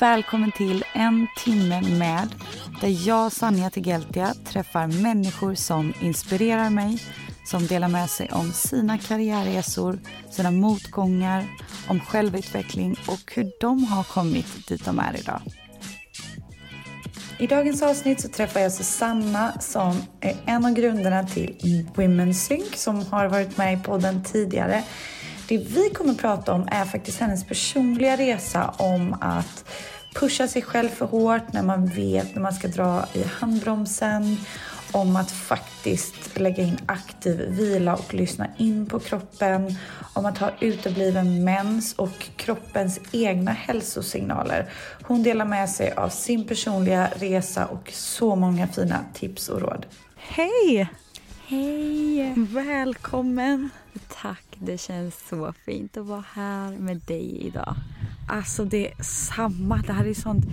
Välkommen till En timme med där jag, Sanja Tegeltia, träffar människor som inspirerar mig som delar med sig om sina karriärresor, sina motgångar, om självutveckling och hur de har kommit dit de är idag. I dagens avsnitt så träffar jag Susanna som är en av grundarna till Women's Sync som har varit med i podden tidigare. Det vi kommer att prata om är faktiskt hennes personliga resa om att pusha sig själv för hårt när man vet när man ska dra i handbromsen, om att faktiskt lägga in aktiv vila och lyssna in på kroppen, om att ha utebliven mens och kroppens egna hälsosignaler. Hon delar med sig av sin personliga resa och så många fina tips och råd. Hej! Hej! Välkommen! Tack, det känns så fint att vara här med dig idag. Alltså det är samma. Det här är sånt,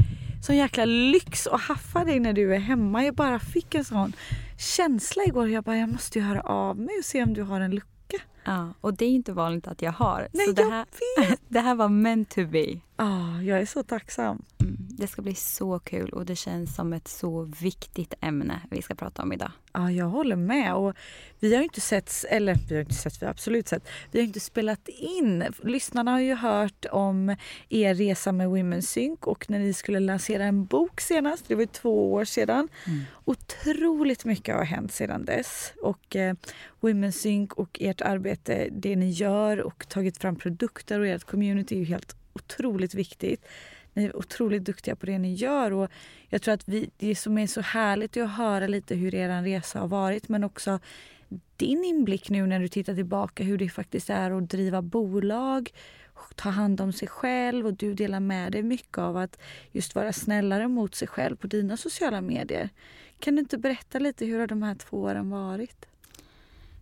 sån jäkla lyx att haffa dig när du är hemma. Jag bara fick en sån känsla igår. Jag bara, jag måste ju höra av mig och se om du har en lucka. Ja, och det är inte vanligt att jag har. Nej, så det jag här, vet. det här var meant to be. Ah, jag är så tacksam. Mm, det ska bli så kul och det känns som ett så viktigt ämne vi ska prata om idag. Ja, jag håller med. Och vi har inte sett, eller vi har inte sett, vi har absolut sett, vi har inte spelat in. Lyssnarna har ju hört om er resa med Women's Sync och när ni skulle lansera en bok senast, det var ju två år sedan. Mm. Otroligt mycket har hänt sedan dess. Och eh, Women's Sync och ert arbete, det ni gör och tagit fram produkter och ert community är ju helt otroligt viktigt. Ni är otroligt duktiga på det ni gör. Och jag tror att vi, det som är så härligt är att höra lite hur er resa har varit men också din inblick nu när du tittar tillbaka hur det faktiskt är att driva bolag, ta hand om sig själv och du delar med dig mycket av att just vara snällare mot sig själv på dina sociala medier. Kan du inte berätta lite hur har de här två åren varit?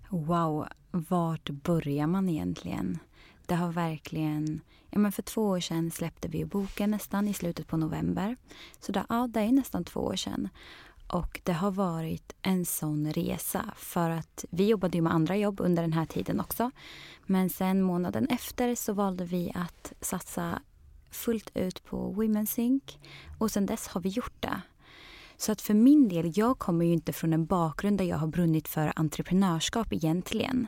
Wow, vart börjar man egentligen? Det har verkligen... Ja, men för två år sedan släppte vi ju boken nästan i slutet på november. Så det, ja, det är nästan två år sedan. Och det har varit en sån resa för att vi jobbade ju med andra jobb under den här tiden också. Men sen månaden efter så valde vi att satsa fullt ut på Women's Sync och sen dess har vi gjort det. Så att för min del, jag kommer ju inte från en bakgrund där jag har brunnit för entreprenörskap egentligen.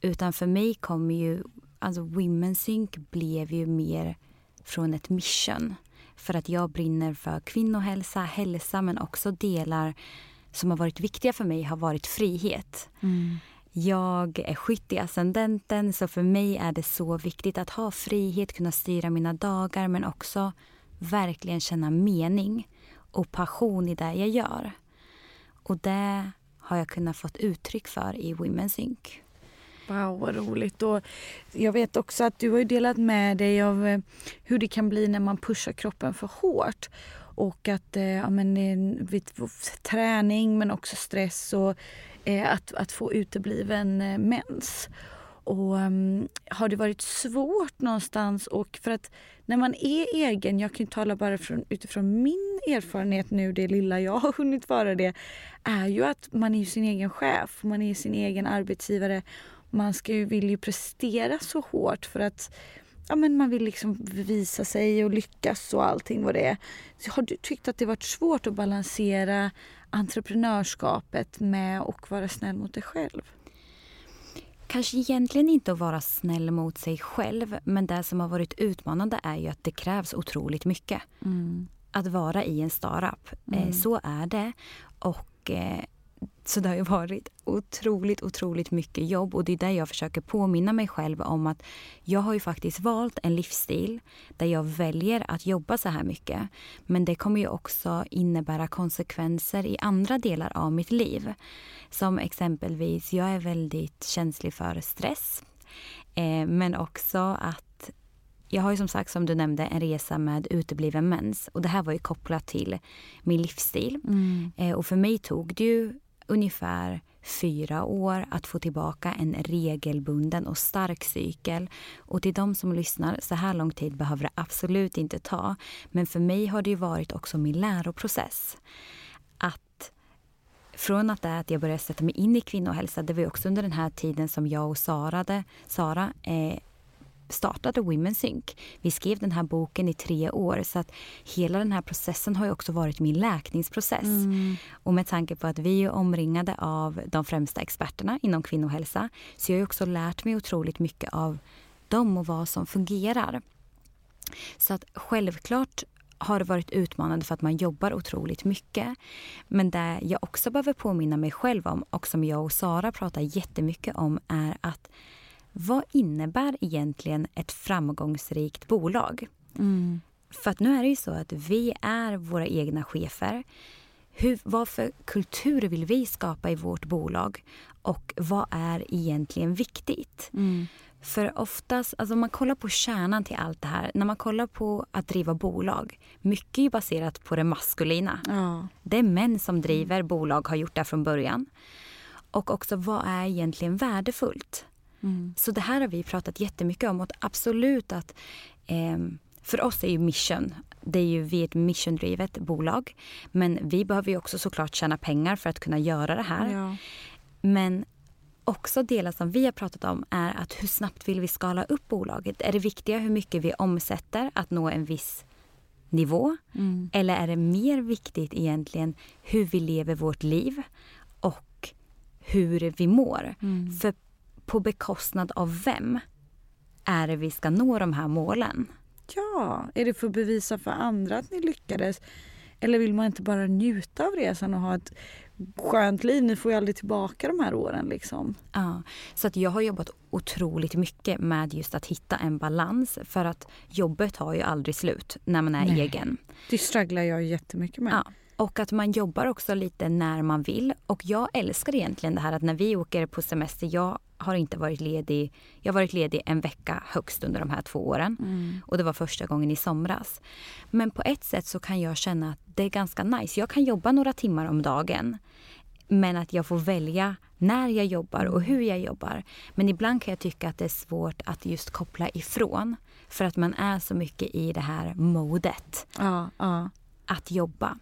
Utan för mig kommer ju, alltså Women's Sync blev ju mer från ett mission. För att jag brinner för kvinnohälsa, hälsa men också delar som har varit viktiga för mig har varit frihet. Jag är skytt i ascendenten så för mig är det så viktigt att ha frihet, kunna styra mina dagar men också verkligen känna mening och passion i det jag gör. Och det har jag kunnat fått uttryck för i Women's Sync. Wow, vad roligt. Och jag vet också att du har ju delat med dig av eh, hur det kan bli när man pushar kroppen för hårt. Och att eh, ja, men, eh, vid träning men också stress och eh, att, att få utebliven eh, mens. Och um, har det varit svårt någonstans? Och för att när man är egen, jag kan ju tala bara från, utifrån min erfarenhet nu, det lilla jag har hunnit vara det, är ju att man är sin egen chef, man är sin egen arbetsgivare. Man ska ju, vill ju prestera så hårt för att ja, men man vill liksom visa sig och lyckas och allting vad det är. Så har du tyckt att det varit svårt att balansera entreprenörskapet med att vara snäll mot dig själv? Kanske egentligen inte att vara snäll mot sig själv men det som har varit utmanande är ju att det krävs otroligt mycket. Att vara i en startup. Eh, Så är det. Och eh, så det har ju varit otroligt, otroligt mycket jobb och det är där jag försöker påminna mig själv om att jag har ju faktiskt valt en livsstil där jag väljer att jobba så här mycket. Men det kommer ju också innebära konsekvenser i andra delar av mitt liv. Som exempelvis, jag är väldigt känslig för stress. Eh, men också att jag har ju som sagt, som du nämnde, en resa med utebliven mens. Och det här var ju kopplat till min livsstil. Mm. Eh, och för mig tog det ju ungefär fyra år att få tillbaka en regelbunden och stark cykel. Och till de som lyssnar, så här lång tid behöver det absolut inte ta. Men för mig har det ju varit också min läroprocess. Att från att, det att jag började sätta mig in i kvinnohälsa, det var också under den här tiden som jag och Sara, Sara eh, startade Women Sync. Vi skrev den här boken i tre år så att hela den här processen har också varit min läkningsprocess. Mm. Och med tanke på att vi är omringade av de främsta experterna inom kvinnohälsa så jag har också lärt mig otroligt mycket av dem och vad som fungerar. Så att självklart har det varit utmanande för att man jobbar otroligt mycket. Men det jag också behöver påminna mig själv om och som jag och Sara pratar jättemycket om är att vad innebär egentligen ett framgångsrikt bolag? Mm. För att nu är det ju så att vi är våra egna chefer. Hur, vad för kultur vill vi skapa i vårt bolag? Och vad är egentligen viktigt? Mm. För oftast, alltså om man kollar på kärnan till allt det här, när man kollar på att driva bolag, mycket är baserat på det maskulina. Ja. Det är män som driver bolag, har gjort det från början. Och också vad är egentligen värdefullt? Mm. Så det här har vi pratat jättemycket om och absolut att eh, för oss är ju mission, det är ju vi är ett missiondrivet bolag. Men vi behöver ju också såklart tjäna pengar för att kunna göra det här. Ja. Men också delar som vi har pratat om är att hur snabbt vill vi skala upp bolaget? Är det viktiga hur mycket vi omsätter att nå en viss nivå? Mm. Eller är det mer viktigt egentligen hur vi lever vårt liv och hur vi mår? Mm. För på bekostnad av vem är det vi ska nå de här målen? Ja, är det för att bevisa för andra att ni lyckades? Eller vill man inte bara njuta av resan och ha ett skönt liv? Ni får ju aldrig tillbaka de här åren. Liksom. Ja, så att jag har jobbat otroligt mycket med just att hitta en balans. För att jobbet tar ju aldrig slut när man är Nej. egen. Det strugglar jag jättemycket med. Ja. Och att man jobbar också lite när man vill. Och jag älskar egentligen det här att när vi åker på semester, jag har inte varit ledig. Jag har varit ledig en vecka högst under de här två åren. Mm. Och det var första gången i somras. Men på ett sätt så kan jag känna att det är ganska nice. Jag kan jobba några timmar om dagen. Men att jag får välja när jag jobbar och hur jag jobbar. Men ibland kan jag tycka att det är svårt att just koppla ifrån. För att man är så mycket i det här modet. Ja, ja. Att jobba.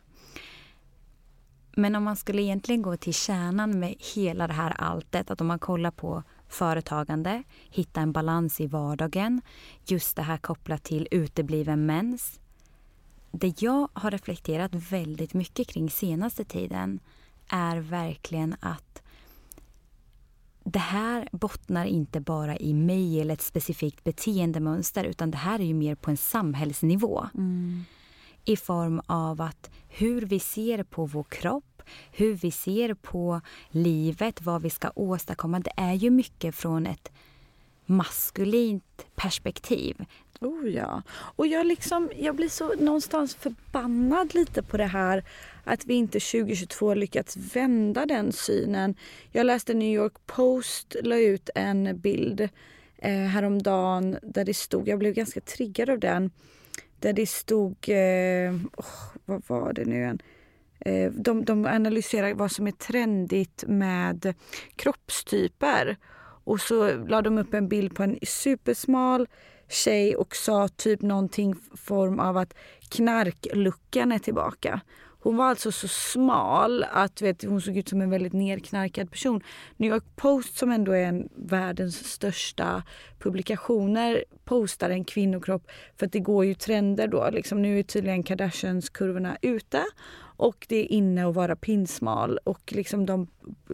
Men om man skulle egentligen gå till kärnan med hela det här alltet, att om man kollar på företagande, hitta en balans i vardagen, just det här kopplat till utebliven mens. Det jag har reflekterat väldigt mycket kring senaste tiden är verkligen att det här bottnar inte bara i mig eller ett specifikt beteendemönster utan det här är ju mer på en samhällsnivå. Mm i form av att hur vi ser på vår kropp, hur vi ser på livet, vad vi ska åstadkomma. Det är ju mycket från ett maskulint perspektiv. Oh ja. Och jag, liksom, jag blir så någonstans förbannad lite på det här att vi inte 2022 lyckats vända den synen. Jag läste New York Post la ut en bild eh, häromdagen där det stod, jag blev ganska triggad av den, där det stod, eh, oh, vad var det nu igen? Eh, de, de analyserar vad som är trendigt med kroppstyper. Och så la de upp en bild på en supersmal tjej och sa typ någonting form av att knarkluckan är tillbaka. Hon var alltså så smal att vet, hon såg ut som en väldigt nerknarkad person. New York Post som ändå är en världens största publikationer postar en kvinnokropp för att det går ju trender då. Liksom, nu är tydligen Kardashians kurvorna ute och det är inne att vara pinsmal och liksom de,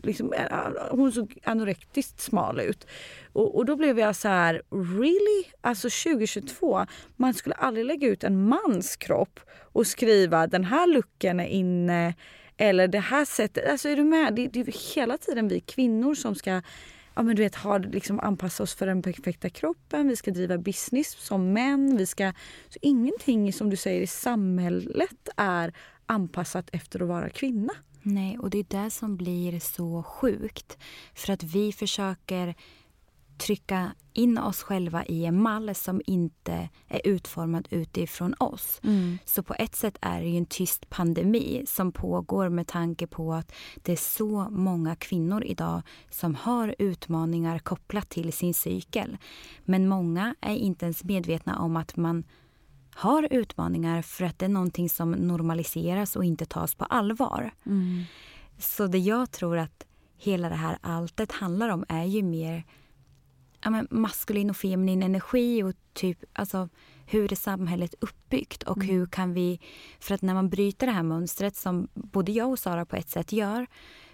liksom, eh, hon såg anorektiskt smal ut. Och, och, då blev jag så här, really? Alltså 2022, man skulle aldrig lägga ut en mans kropp och skriva den här looken är inne Eller det här sättet. Alltså är du med? Det, det är hela tiden vi kvinnor som ska ja, men du vet, har, liksom, anpassa oss för den perfekta kroppen. Vi ska driva business som män. Vi ska, så ingenting som du säger i samhället är anpassat efter att vara kvinna. Nej, och det är det som blir så sjukt. För att vi försöker trycka in oss själva i en mall som inte är utformad utifrån oss. Mm. Så på ett sätt är det ju en tyst pandemi som pågår med tanke på att det är så många kvinnor idag som har utmaningar kopplat till sin cykel. Men många är inte ens medvetna om att man har utmaningar för att det är någonting som normaliseras och inte tas på allvar. Mm. Så det jag tror att hela det här alltet handlar om är ju mer ja, men maskulin och feminin energi och typ, alltså, hur är samhället uppbyggt och mm. hur kan vi... För att när man bryter det här mönstret som både jag och Sara på ett sätt gör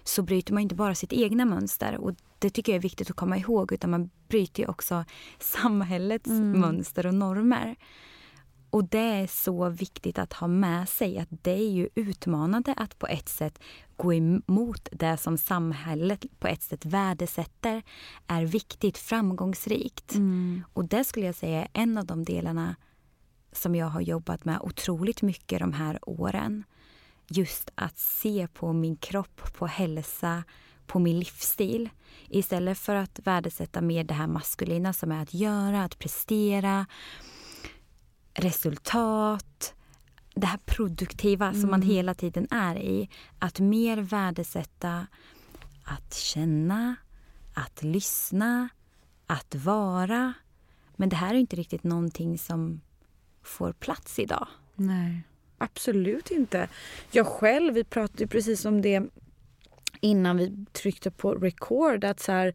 så bryter man inte bara sitt egna mönster och det tycker jag är viktigt att komma ihåg utan man bryter också samhällets mm. mönster och normer. Och det är så viktigt att ha med sig att det är ju utmanande att på ett sätt gå emot det som samhället på ett sätt värdesätter är viktigt, framgångsrikt. Mm. Och det skulle jag säga är en av de delarna som jag har jobbat med otroligt mycket de här åren. Just att se på min kropp, på hälsa, på min livsstil. Istället för att värdesätta mer det här maskulina som är att göra, att prestera, resultat, det här produktiva mm. som man mm. hela tiden är i. Att mer värdesätta att känna, att lyssna, att vara. Men det här är inte riktigt någonting som får plats idag. Nej, absolut inte. Jag själv, vi pratade precis om det innan vi tryckte på record. att så här,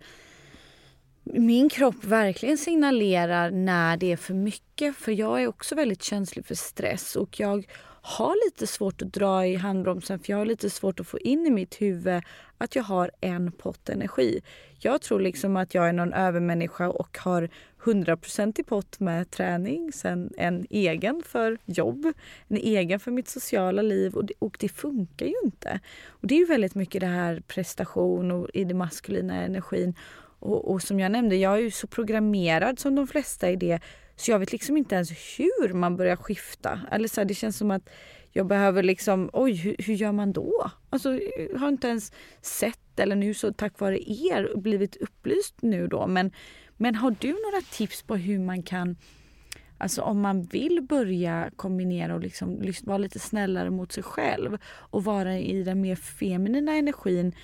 min kropp verkligen signalerar när det är för mycket. För jag är också väldigt känslig för stress och jag har lite svårt att dra i handbromsen för jag har lite svårt att få in i mitt huvud att jag har en pott energi. Jag tror liksom att jag är någon övermänniska och har 100% i pott med träning, sen en egen för jobb, en egen för mitt sociala liv och det, och det funkar ju inte. Och Det är ju väldigt mycket det här prestation och i den maskulina energin och, och, som jag nämnde, jag är ju så programmerad som de flesta i det så jag vet liksom inte ens hur man börjar skifta. Eller så här, det känns som att jag behöver liksom, oj hur, hur, gör man då? Alltså jag har inte ens sett eller nu så tack vare er blivit upplyst nu då. Men, men har du några tips på hur man kan, alltså om man vill börja kombinera och liksom vara lite snällare mot sig själv och vara i den mer feminina energin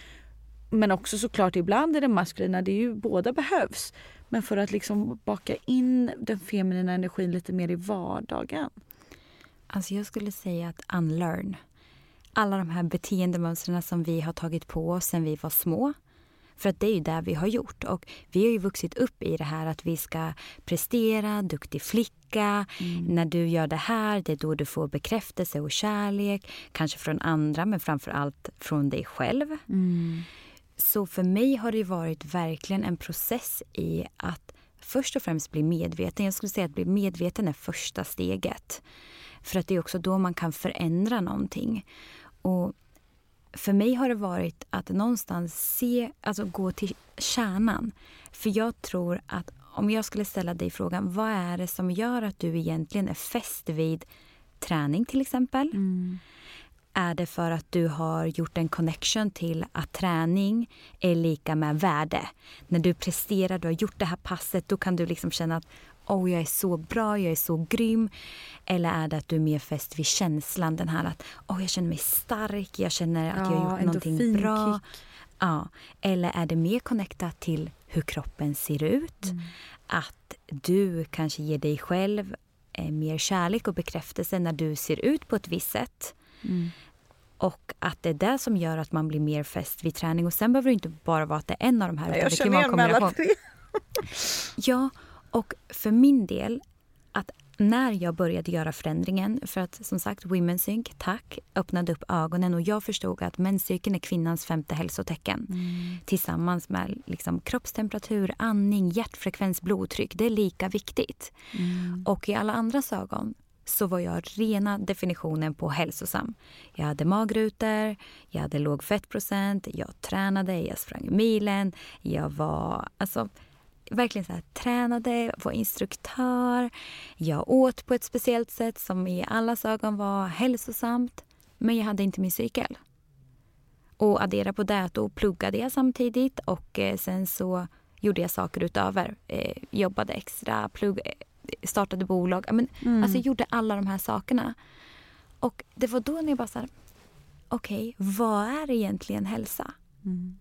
men också såklart ibland är det maskulina, det är ju båda behövs. Men för att liksom baka in den feminina energin lite mer i vardagen. Alltså jag skulle säga att unlearn. Alla de här beteendemönstren som vi har tagit på oss sen vi var små. För att det är ju det vi har gjort. Och vi har ju vuxit upp i det här att vi ska prestera, duktig flicka. Mm. När du gör det här, det är då du får bekräftelse och kärlek. Kanske från andra, men framför allt från dig själv. Mm. Så för mig har det varit verkligen en process i att först och främst bli medveten. Jag skulle säga att bli medveten är första steget. För att det är också då man kan förändra någonting. Och för mig har det varit att någonstans se, alltså gå till kärnan. För jag tror att om jag skulle ställa dig frågan, vad är det som gör att du egentligen är fäst vid träning till exempel? Mm. Är det för att du har gjort en connection till att träning är lika med värde? När du presterar, du har gjort det här passet, då kan du liksom känna att oh, jag är så bra, jag är så grym. Eller är det att du är mer fäst vid känslan, den här att oh, jag känner mig stark, jag känner att ja, jag har gjort någonting bra. Ja. Eller är det mer connectat till hur kroppen ser ut? Mm. Att du kanske ger dig själv eh, mer kärlek och bekräftelse när du ser ut på ett visst sätt. Mm. Och att det är det som gör att man blir mer fäst vid träning. Och sen behöver det inte bara vara att det är en av de här. Nej, jag känner igen alla tre. ja, och för min del, att när jag började göra förändringen, för att som sagt Women's Sync, tack, öppnade upp ögonen och jag förstod att menscykeln är kvinnans femte hälsotecken. Mm. Tillsammans med liksom, kroppstemperatur, andning, hjärtfrekvens, blodtryck. Det är lika viktigt. Mm. Och i alla andras ögon så var jag rena definitionen på hälsosam. Jag hade magrutor, jag hade låg fettprocent, jag tränade, jag sprang milen, jag var alltså verkligen så här, tränade, var instruktör. Jag åt på ett speciellt sätt som i allas ögon var hälsosamt. Men jag hade inte min cykel. Och addera på det, då pluggade jag samtidigt och eh, sen så gjorde jag saker utöver. Eh, jobbade extra, plugg, startade bolag. Men, mm. Alltså jag gjorde alla de här sakerna. Och det var då när jag bara så här, okej, okay, vad är egentligen hälsa? Mm.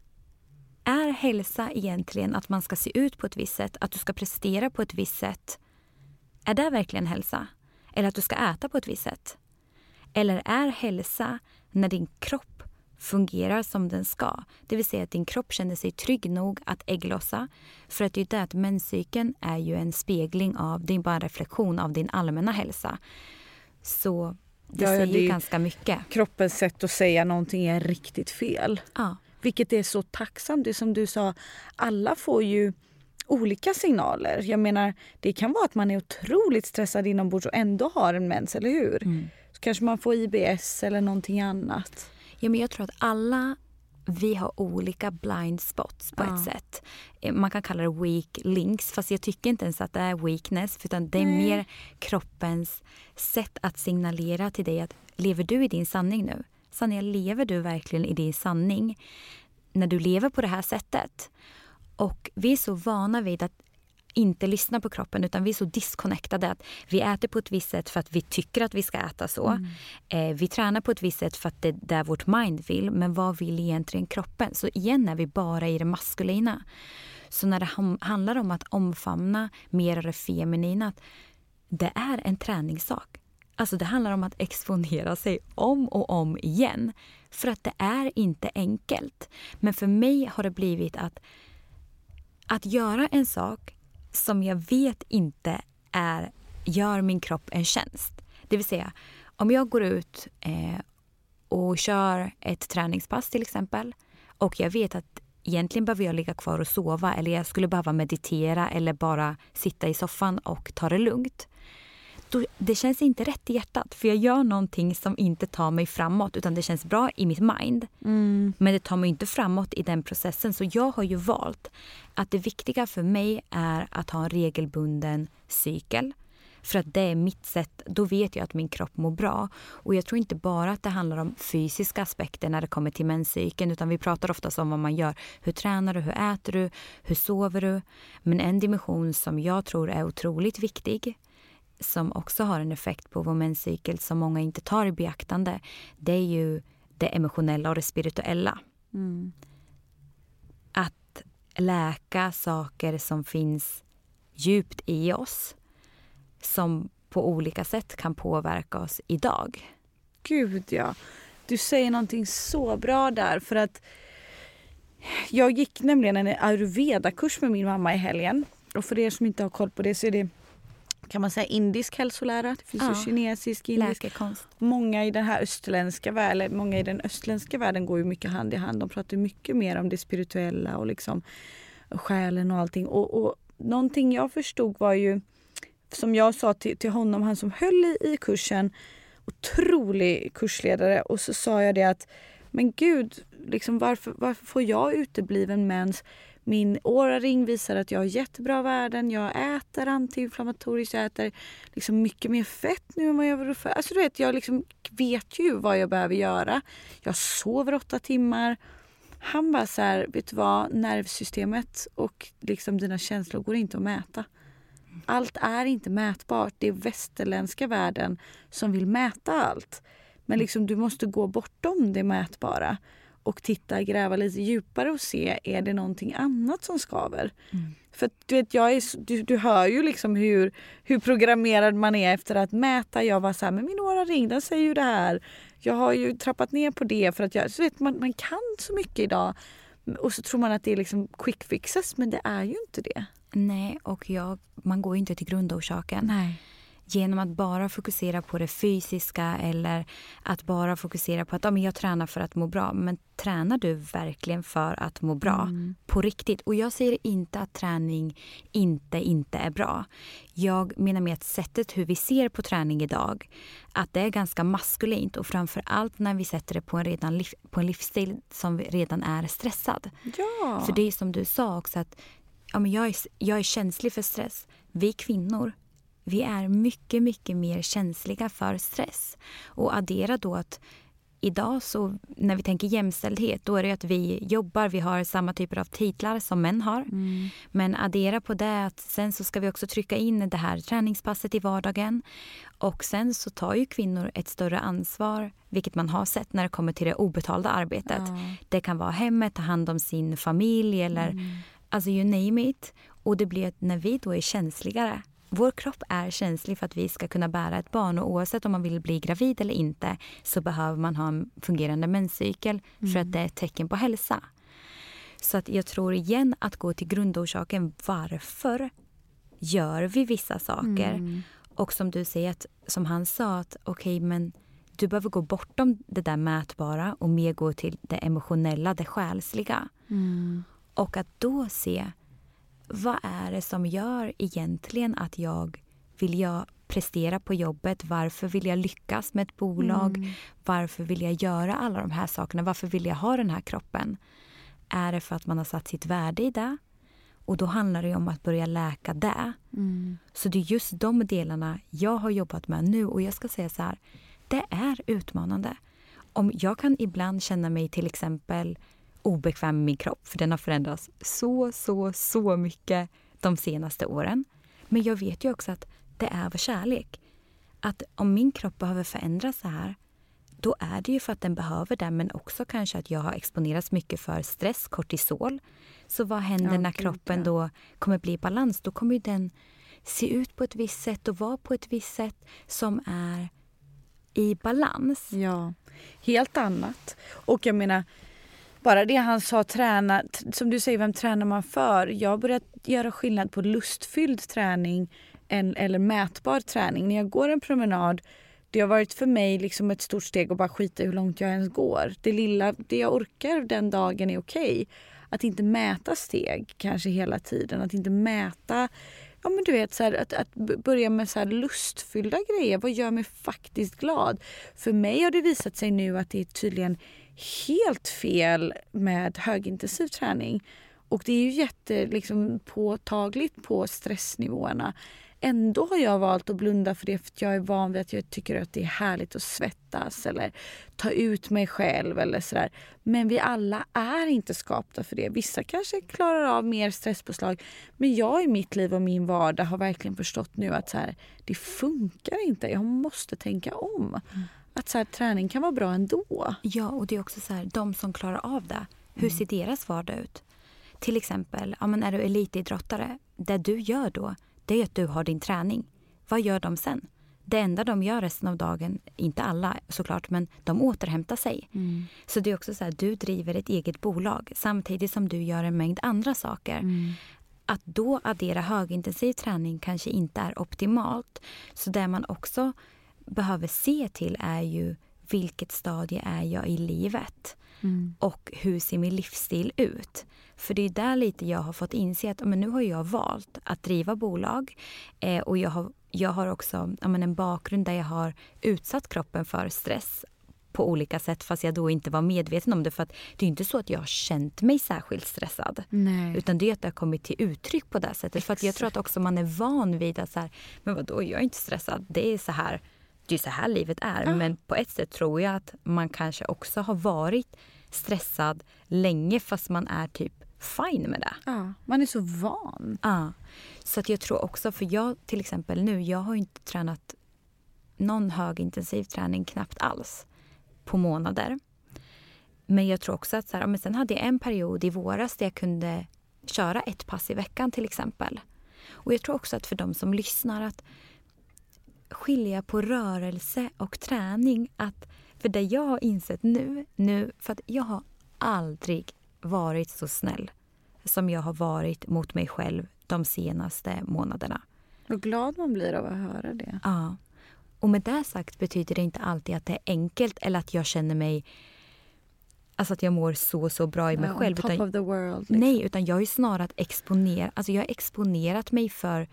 Är hälsa egentligen att man ska se ut på ett visst sätt, att du ska prestera på ett visst sätt? Är det verkligen hälsa? Eller att du ska äta på ett visst sätt? Eller är hälsa när din kropp fungerar som den ska. Det vill säga att din kropp känner sig trygg nog att ägglossa. För att det är det att menscykeln är ju en spegling av, det är bara en reflektion av din allmänna hälsa. Så det ja, säger det ganska mycket. Kroppens sätt att säga någonting är riktigt fel. Ja. Vilket är så tacksamt. Det som du sa, alla får ju olika signaler. Jag menar, det kan vara att man är otroligt stressad inombords och ändå har en mens, eller hur? Mm. Så kanske man får IBS eller någonting annat. Ja, men jag tror att alla vi har olika blind spots på ja. ett sätt. Eh, man kan kalla det weak links, fast jag tycker inte ens att det är weakness. Utan det är Nej. mer kroppens sätt att signalera till dig att lever du i din sanning nu? Sanja, lever du verkligen i din sanning när du lever på det här sättet? Och vi är så vana vid att inte lyssna på kroppen utan vi är så disconnectade att vi äter på ett visst sätt för att vi tycker att vi ska äta så. Mm. Eh, vi tränar på ett visst sätt för att det är där vårt mind vill. Men vad vill egentligen kroppen? Så igen är vi bara i det maskulina. Så när det handlar om att omfamna mer av det feminina, det är en träningssak. Alltså det handlar om att exponera sig om och om igen. För att det är inte enkelt. Men för mig har det blivit att att göra en sak som jag vet inte är, gör min kropp en tjänst. Det vill säga, om jag går ut eh, och kör ett träningspass till exempel och jag vet att egentligen behöver jag ligga kvar och sova eller jag skulle behöva meditera eller bara sitta i soffan och ta det lugnt då, det känns inte rätt i hjärtat. För jag gör någonting som inte tar mig framåt utan det känns bra i mitt mind. Mm. Men det tar mig inte framåt i den processen. Så jag har ju valt att det viktiga för mig är att ha en regelbunden cykel. För att det är mitt sätt, då vet jag att min kropp mår bra. Och jag tror inte bara att det handlar om fysiska aspekter när det kommer till menscykeln utan vi pratar ofta om vad man gör. Hur tränar du? Hur äter du? Hur sover du? Men en dimension som jag tror är otroligt viktig som också har en effekt på vår menscykel som många inte tar i beaktande, det är ju det emotionella och det spirituella. Mm. Att läka saker som finns djupt i oss som på olika sätt kan påverka oss idag. Gud, ja. Du säger någonting så bra där. för att Jag gick nämligen en ayurveda-kurs med min mamma i helgen. Och för er som inte har koll på det så är det kan man säga indisk hälsolära. Det finns ja. ju kinesisk, indisk. Läkekonst. Många i den här östländska världen, många i den östländska världen går ju mycket hand i hand. De pratar mycket mer om det spirituella och liksom själen och allting. Och, och någonting jag förstod var ju, som jag sa till, till honom, han som höll i, i kursen, otrolig kursledare och så sa jag det att men gud, liksom varför, varför får jag utebliven mens? Min Oura-ring visar att jag har jättebra värden. Jag äter antiinflammatoriskt. Jag äter liksom mycket mer fett nu än vad jag gjorde förr. Alltså du vet, jag liksom vet ju vad jag behöver göra. Jag sover åtta timmar. Han bara så här, vet du vad? Nervsystemet och liksom dina känslor går inte att mäta. Allt är inte mätbart. Det är västerländska världen som vill mäta allt. Men liksom, du måste gå bortom det mätbara och titta, gräva lite djupare och se, är det någonting annat som skaver? Mm. För du vet, jag är, du, du hör ju liksom hur, hur programmerad man är efter att mäta. Jag var så här, men min Oura ring den säger ju det här. Jag har ju trappat ner på det för att jag, så vet man, man kan så mycket idag. Och så tror man att det är liksom quick fixes men det är ju inte det. Nej, och jag, man går inte till grundorsaken. Nej. Genom att bara fokusera på det fysiska eller att bara fokusera på att ja, men jag tränar för att må bra. Men tränar du verkligen för att må bra mm. på riktigt? Och jag säger inte att träning inte inte är bra. Jag menar med att sättet hur vi ser på träning idag, att det är ganska maskulint och framför allt när vi sätter det på en, redan liv, på en livsstil som redan är stressad. Ja. För det är som du sa också att ja, men jag, är, jag är känslig för stress. Vi kvinnor vi är mycket, mycket mer känsliga för stress. Och addera då att idag så när vi tänker jämställdhet då är det att vi jobbar, vi har samma typer av titlar som män har. Mm. Men addera på det att sen så ska vi också trycka in det här träningspasset i vardagen. Och sen så tar ju kvinnor ett större ansvar, vilket man har sett när det kommer till det obetalda arbetet. Ja. Det kan vara hemmet, ta hand om sin familj eller mm. alltså you name it. Och det blir att när vi då är känsligare vår kropp är känslig för att vi ska kunna bära ett barn och oavsett om man vill bli gravid eller inte så behöver man ha en fungerande menscykel mm. för att det är ett tecken på hälsa. Så att jag tror igen att gå till grundorsaken. Varför gör vi vissa saker? Mm. Och som du säger, att, som han sa, att okej okay, men du behöver gå bortom det där mätbara och mer gå till det emotionella, det själsliga. Mm. Och att då se vad är det som gör egentligen att jag vill jag prestera på jobbet? Varför vill jag lyckas med ett bolag? Mm. Varför vill jag göra alla de här sakerna? Varför vill jag ha den här kroppen? Är det för att man har satt sitt värde i det? Och då handlar det om att börja läka det. Mm. Så det är just de delarna jag har jobbat med nu och jag ska säga så här, det är utmanande. Om jag kan ibland känna mig till exempel obekväm med min kropp för den har förändrats så, så, så mycket de senaste åren. Men jag vet ju också att det är vår kärlek. Att om min kropp behöver förändras så här då är det ju för att den behöver det men också kanske att jag har exponerats mycket för stress, kortisol. Så vad händer ja, när kroppen då kommer bli i balans? Då kommer den se ut på ett visst sätt och vara på ett visst sätt som är i balans. Ja, helt annat. Och jag menar, bara det han sa, träna, som du säger, vem tränar man för? Jag har börjat göra skillnad på lustfylld träning eller mätbar träning. När jag går en promenad, det har varit för mig liksom ett stort steg att bara skita i hur långt jag ens går. Det lilla, det jag orkar den dagen är okej. Okay. Att inte mäta steg kanske hela tiden, att inte mäta Ja men du vet, så här, att, att börja med så här lustfyllda grejer. Vad gör mig faktiskt glad? För mig har det visat sig nu att det är tydligen helt fel med högintensiv träning. Och det är ju jätte liksom, påtagligt på stressnivåerna. Ändå har jag valt att blunda för det för att jag är van vid att jag tycker att det är härligt att svettas eller ta ut mig själv eller sådär. Men vi alla är inte skapta för det. Vissa kanske klarar av mer stresspåslag. Men jag i mitt liv och min vardag har verkligen förstått nu att så här, det funkar inte. Jag måste tänka om. Mm. Att så här, träning kan vara bra ändå. Ja, och det är också så här, de som klarar av det. Hur mm. ser deras vardag ut? Till exempel, ja, men är du elitidrottare, det du gör då, det är att du har din träning. Vad gör de sen? Det enda de gör resten av dagen, inte alla såklart, men de återhämtar sig. Mm. Så det är också så här, du driver ett eget bolag samtidigt som du gör en mängd andra saker. Mm. Att då addera högintensiv träning kanske inte är optimalt. Så det man också behöver se till är ju vilket stadie är jag i livet? Mm. Och hur ser min livsstil ut? För det är där lite jag har fått inse att men nu har jag valt att driva bolag. Eh, och jag har, jag har också men, en bakgrund där jag har utsatt kroppen för stress på olika sätt fast jag då inte var medveten om det. För att det är inte så att jag har känt mig särskilt stressad. Nej. Utan det är att det har kommit till uttryck på det sättet. Exakt. För att jag tror att också man är van vid att så här, men vadå, jag är inte stressad. Det är så här det är så här livet är. Ja. Men på ett sätt tror jag att man kanske också har varit stressad länge fast man är typ fine med det. Ja, man är så van. Ja. Så att jag tror också, för jag till exempel nu, jag har inte tränat någon högintensiv träning knappt alls på månader. Men jag tror också att så här, men sen hade jag en period i våras där jag kunde köra ett pass i veckan till exempel. Och jag tror också att för de som lyssnar att skilja på rörelse och träning. Att, för det jag har insett nu, nu, för att jag har aldrig varit så snäll som jag har varit mot mig själv de senaste månaderna. Vad glad man blir av att höra det. Ja. Och med det sagt betyder det inte alltid att det är enkelt eller att jag känner mig Alltså att jag mår så, så bra i mig Ja, själv. top utan, of the world. Liksom. Nej, utan jag ju snarare exponerat, alltså jag har exponerat mig för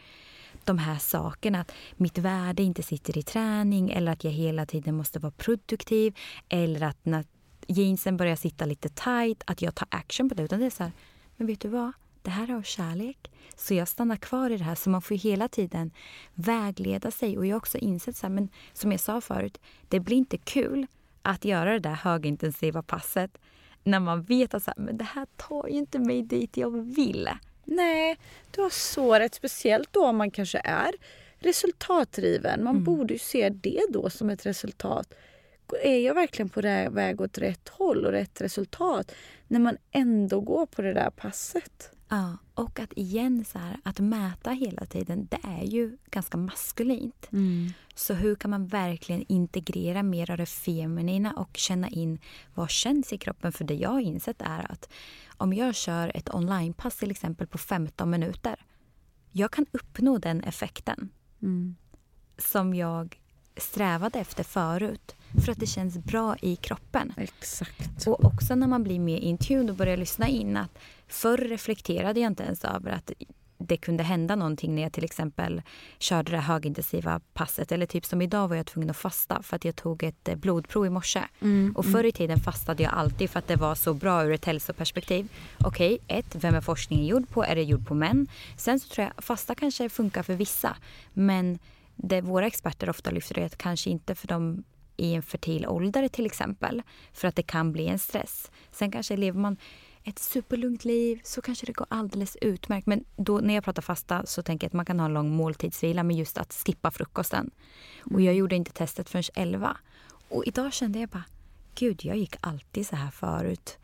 de här sakerna. Att mitt värde inte sitter i träning eller att jag hela tiden måste vara produktiv. Eller att när jeansen börjar sitta lite tight, att jag tar action på det. Utan det är så här, men vet du vad? Det här är av kärlek. Så jag stannar kvar i det här. Så man får hela tiden vägleda sig. Och jag har också insett, så här, men som jag sa förut, det blir inte kul att göra det där högintensiva passet när man vet att så här, men det här tar ju inte mig dit jag vill. Nej, du har så rätt. Speciellt då om man kanske är resultatdriven. Man Mm. borde ju se det då som ett resultat. Är jag verkligen på väg åt rätt håll och rätt resultat när man ändå går på det där passet? Ja, och att igen så här, att mäta hela tiden, det är ju ganska maskulint. Så hur kan man verkligen integrera mer av det feminina och känna in vad känns i kroppen? För det jag har insett är att om jag kör ett onlinepass till exempel på 15 minuter, jag kan uppnå den effekten som jag strävade efter förut för att det känns bra i kroppen. Exakt. Och också när man blir mer in tune och börjar lyssna in att förr reflekterade jag inte ens över att det kunde hända någonting när jag till exempel körde det högintensiva passet. Eller typ som idag var jag tvungen att fasta för att jag tog ett eh, blodprov i morse. Och förr i tiden fastade jag alltid för att det var så bra ur ett hälsoperspektiv. Okej, ett, vem är forskningen gjord på? Är det gjord på män? Sen så tror jag fasta kanske funkar för vissa. Men det våra experter ofta lyfter är att kanske inte för dem i en fertil ålder till exempel. För att det kan bli en stress. Sen kanske lever man ett superlugnt liv så kanske det går alldeles utmärkt. Men då när jag pratar fasta så tänker jag att man kan ha en lång måltidsvila med just att skippa frukosten. Och jag gjorde inte testet förrän 11. Och idag kände jag bara, gud jag gick alltid så här förut.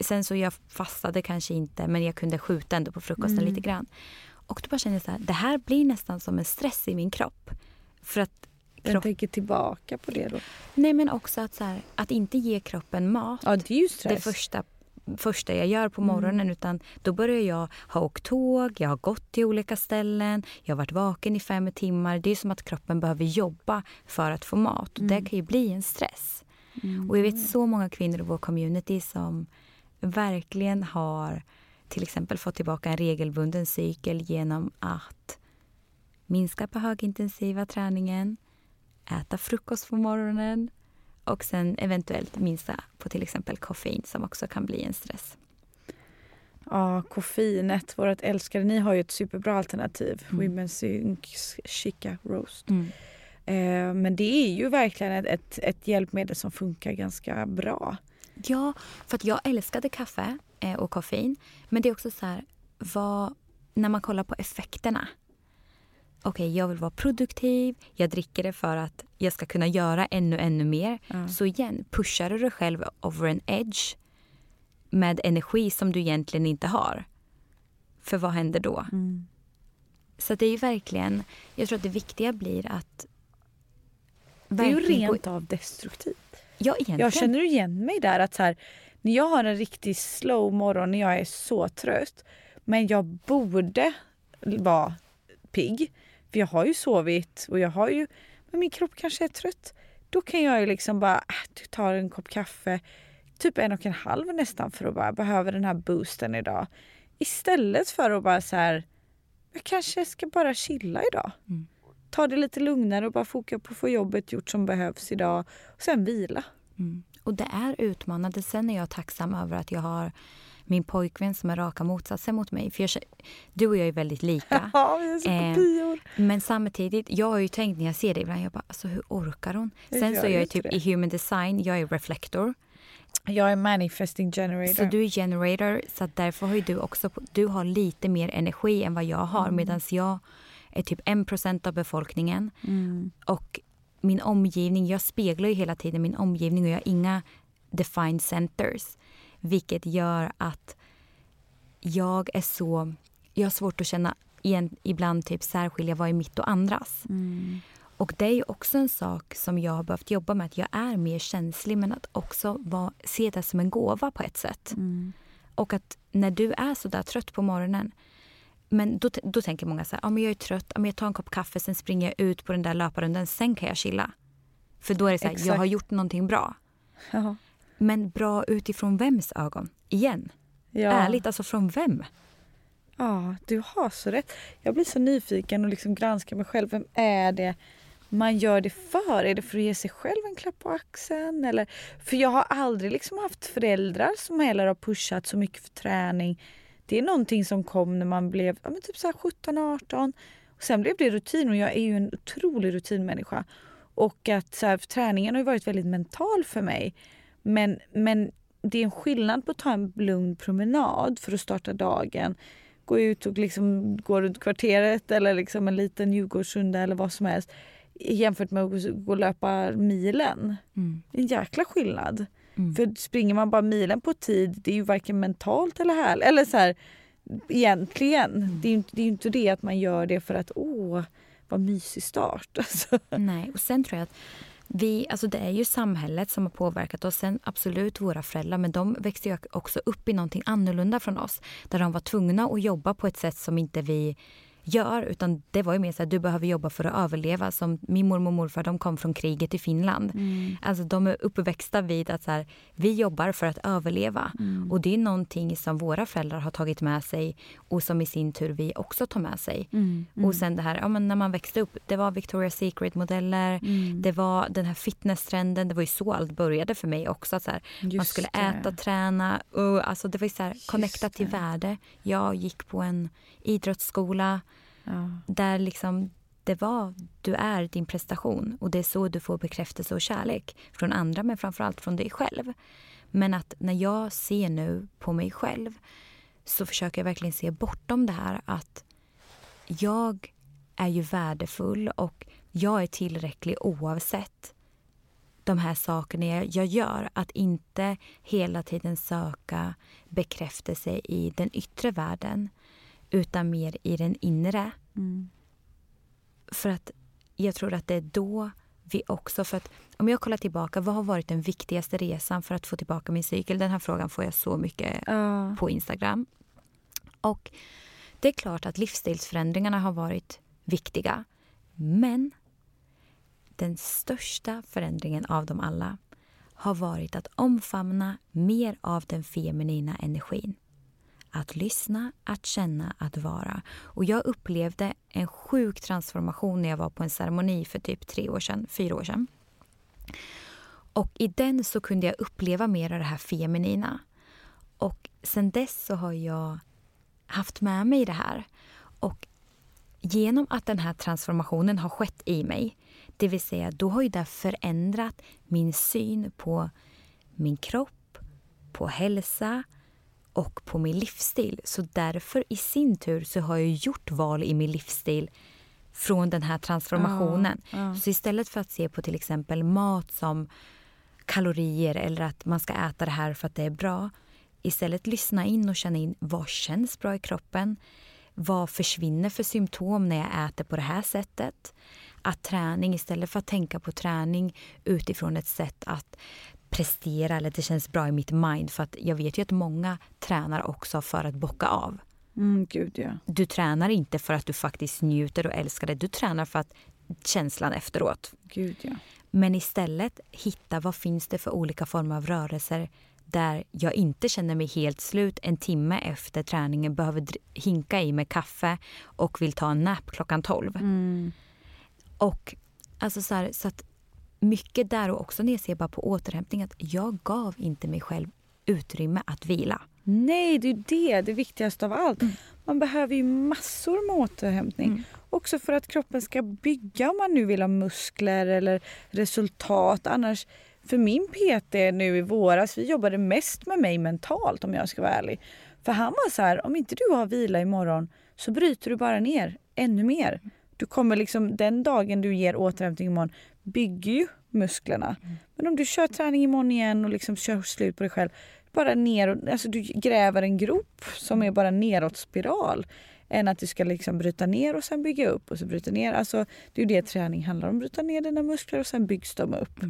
Sen så jag fastade kanske inte men jag kunde skjuta ändå på frukosten lite grann. Och då bara kände jag så här, det här blir nästan som en stress i min kropp. För att Jag kropp... tänker tillbaka på det då. Nej men också att, så här, att inte ge kroppen mat Ja, det är ju det stress. första, första jag gör på morgonen. Utan då börjar jag ha åkt tåg, jag har gått till olika ställen, jag har varit vaken i fem timmar. Det är som att kroppen behöver jobba för att få mat. Och Det kan ju bli en stress. Och jag vet så många kvinnor i vår community som verkligen har till exempel fått tillbaka en regelbunden cykel genom att minska på högintensiva träningen, äta frukost på morgonen och sen eventuellt minska på till exempel koffein som också kan bli en stress. Ja, koffeinet, vårt älskade. Ni har ju ett superbra alternativ. Mm. Women's Sync Chica Roast. Eh, men det är ju verkligen ett, ett, ett hjälpmedel som funkar ganska bra. Ja, för att jag älskade kaffe eh, och koffein. Men det är också så här, vad, när man kollar på effekterna. Okej, jag vill vara produktiv. Jag dricker det för att jag ska kunna göra ännu, ännu mer. Ja. Så igen, pushar du dig själv over an edge med energi som du egentligen inte har. För vad händer då? Så det är ju verkligen, jag tror att det viktiga blir att Det är ju rent av destruktivt. Ja, egentligen. Jag känner igen mig där att så här, när jag har en riktigt slow morgon när jag är så trött men jag borde vara pigg för jag har ju sovit och jag har ju men min kropp kanske är trött. Då kan jag ju liksom bara äh, du tar en kopp kaffe typ en och en halv nästan för att bara behöva den här boosten idag. Istället för att bara så här jag kanske ska bara chilla idag. Mm. Ta det lite lugnare och bara fokusera på att få jobbet gjort som behövs idag och sen vila. Mm. Och det är utmanande. Sen är jag tacksam över att jag har min pojkvän som är raka motsatsen mot mig. För jag, du och jag är väldigt lika. Ja, vi är så Eh, kopior. Men samtidigt, jag har ju tänkt när jag ser det ibland, jag bara, alltså hur orkar hon? Jag Sen gör så jag typ det. i human design, jag är reflektor. Jag är manifesting generator. Så du är generator, så därför har ju du också, du har lite mer energi än vad jag har. Mm. Medan jag är typ 1% av befolkningen. Mm. Och min omgivning, jag speglar ju hela tiden min omgivning och jag har inga defined centers. Vilket gör att jag är så... Jag har svårt att känna igen, ibland typ särskilja vad är mitt och andras. Mm. Och det är ju också en sak som jag har behövt jobba med. Att jag är mer känslig men att också vara, se det som en gåva på ett sätt. Mm. Och att när du är så där trött på morgonen Men då, då tänker många så här, ja, men jag är trött, ja, men jag tar en kopp kaffe, sen springer jag ut på den där löparrundan, sen kan jag chilla. För då är det så här, jag har gjort någonting bra. Ja. Men bra utifrån vems ögon? Igen. Ja. Ärligt, alltså från vem? Ja, du har så rätt. Jag blir så nyfiken och liksom granskar mig själv. Vem är det man gör det för? Är det för att ge sig själv en klapp på axeln? Eller? För jag har aldrig liksom haft föräldrar som heller har pushat så mycket för träning. Det är någonting som kom när man blev ja, men typ så 17-18. Sen blev det rutin och jag är ju en otrolig rutinmänniska. Och att så här, träningen har varit väldigt mental för mig. Men, men det är en skillnad på att ta en lugn promenad för att starta dagen. Gå ut och liksom gå runt kvarteret eller liksom en liten Djurgårdsrunda eller vad som helst jämfört med att gå och löpa milen. Mm. En jäkla skillnad. Mm. För springer man bara milen på tid, det är ju varken mentalt eller härligt. Eller så här, egentligen. Mm. Det är ju inte det, är inte det att man gör det för att åh, vad mysig start. Alltså. Nej, och sen tror jag att vi, alltså det är ju samhället som har påverkat oss. Sen absolut våra föräldrar, men de växte ju också upp i någonting annorlunda från oss. Där de var tvungna att jobba på ett sätt som inte vi gör. Utan det var ju mer så att du behöver jobba för att överleva. Som min mormor och morfar de kom från kriget i Finland. Mm. Alltså de är uppväxta vid att så här, vi jobbar för att överleva. Mm. Och det är någonting som våra föräldrar har tagit med sig och som i sin tur vi också tar med sig. Mm. Och sen det här, ja, men när man växte upp, det var Victoria's Secret-modeller. Mm. Det var den här fitnesstrenden. Det var ju så allt började för mig också. Så här, man skulle det. äta, träna. Och, alltså det var ju så här, connectat till värde. Jag gick på en idrottsskola Ja. där liksom det var, du är din prestation och det är så du får bekräftelse och kärlek från andra men framförallt från dig själv. Men att när jag ser nu på mig själv så försöker jag verkligen se bortom det här att jag är ju värdefull och jag är tillräcklig oavsett de här sakerna jag, jag gör. Att inte hela tiden söka bekräftelse i den yttre världen utan mer i den inre. Mm. För att jag tror att det är då vi också... För att om jag kollar tillbaka, vad har varit den viktigaste resan för att få tillbaka min cykel? Den här frågan får jag så mycket Ja. på Instagram. Och det är klart att livsstilsförändringarna har varit viktiga. Men den största förändringen av dem alla har varit att omfamna mer av den feminina energin. Att lyssna, att känna, att vara. Och jag upplevde en sjuk transformation när jag var på en ceremoni för typ tre år sedan, fyra år sedan. Och i den så kunde jag uppleva mer av det här feminina. Och sen dess så har jag haft med mig det här. Och genom att den här transformationen har skett i mig, det vill säga då har ju det förändrat min syn på min kropp, på hälsa och på min livsstil. Så därför i sin tur så har jag gjort val i min livsstil från den här transformationen. Ja, ja. Så istället för att se på till exempel mat som kalorier eller att man ska äta det här för att det är bra. Istället lyssna in och känna in vad känns bra i kroppen. Vad försvinner för symptom när jag äter på det här sättet? Att träning, istället för att tänka på träning utifrån ett sätt att prestera eller det känns bra i mitt mind. För att jag vet ju att många tränar också för att bocka av. Mm, gud ja. Du tränar inte för att du faktiskt njuter och älskar det. Du tränar för att känslan efteråt. Gud ja. Men istället hitta vad finns det för olika former av rörelser där jag inte känner mig helt slut en timme efter träningen, behöver hinka i mig kaffe och vill ta en nap klockan 12. Mm. Och alltså så, här, så att mycket där och också när jag ser bara på återhämtning att jag gav inte mig själv utrymme att vila. Nej, det är det, det viktigaste av allt. Mm. Man behöver ju massor med återhämtning. Också för att kroppen ska bygga om man nu vill ha muskler eller resultat. Annars, för min PT nu i våras, vi jobbade mest med mig mentalt om jag ska vara ärlig. För han var så här, om inte du har vila imorgon så bryter du bara ner ännu mer. Du kommer liksom, den dagen du ger återhämtning imorgon bygger ju musklerna. Men om du kör träning imorgon igen och liksom kör slut på dig själv, bara neråt, alltså du gräver en grop som är bara neråt spiral än att du ska liksom bryta ner och sen bygga upp och så bryta ner. Alltså, det är ju det träning handlar om, bryta ner dina muskler och sen byggs de upp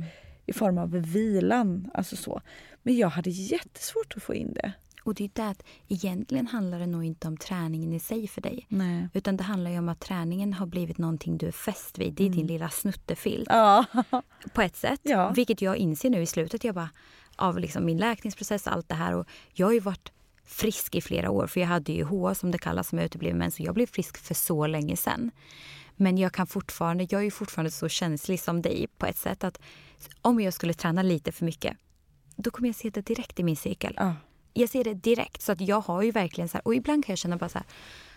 i form av vilan. Alltså så. Men jag hade jättesvårt att få in det. Och det är det att egentligen handlar det nog inte om träningen i sig för dig. Nej. Utan det handlar ju om att träningen har blivit någonting du är fäst vid. Det är din lilla snuttefilt Ja. på ett sätt. Ja. Vilket jag inser nu i slutet jag bara, av liksom min läkningsprocess och allt det här. Och jag har ju varit frisk i flera år för jag hade ju HA som det kallas som utebliven mens. Så jag blev frisk för så länge sedan. Men jag kan fortfarande, jag är ju fortfarande så känslig som dig på ett sätt att om jag skulle träna lite för mycket då kommer jag se det direkt i min cykel. Ja. Jag ser det direkt. Så att jag har ju verkligen så här, och ibland kan jag känna bara så här,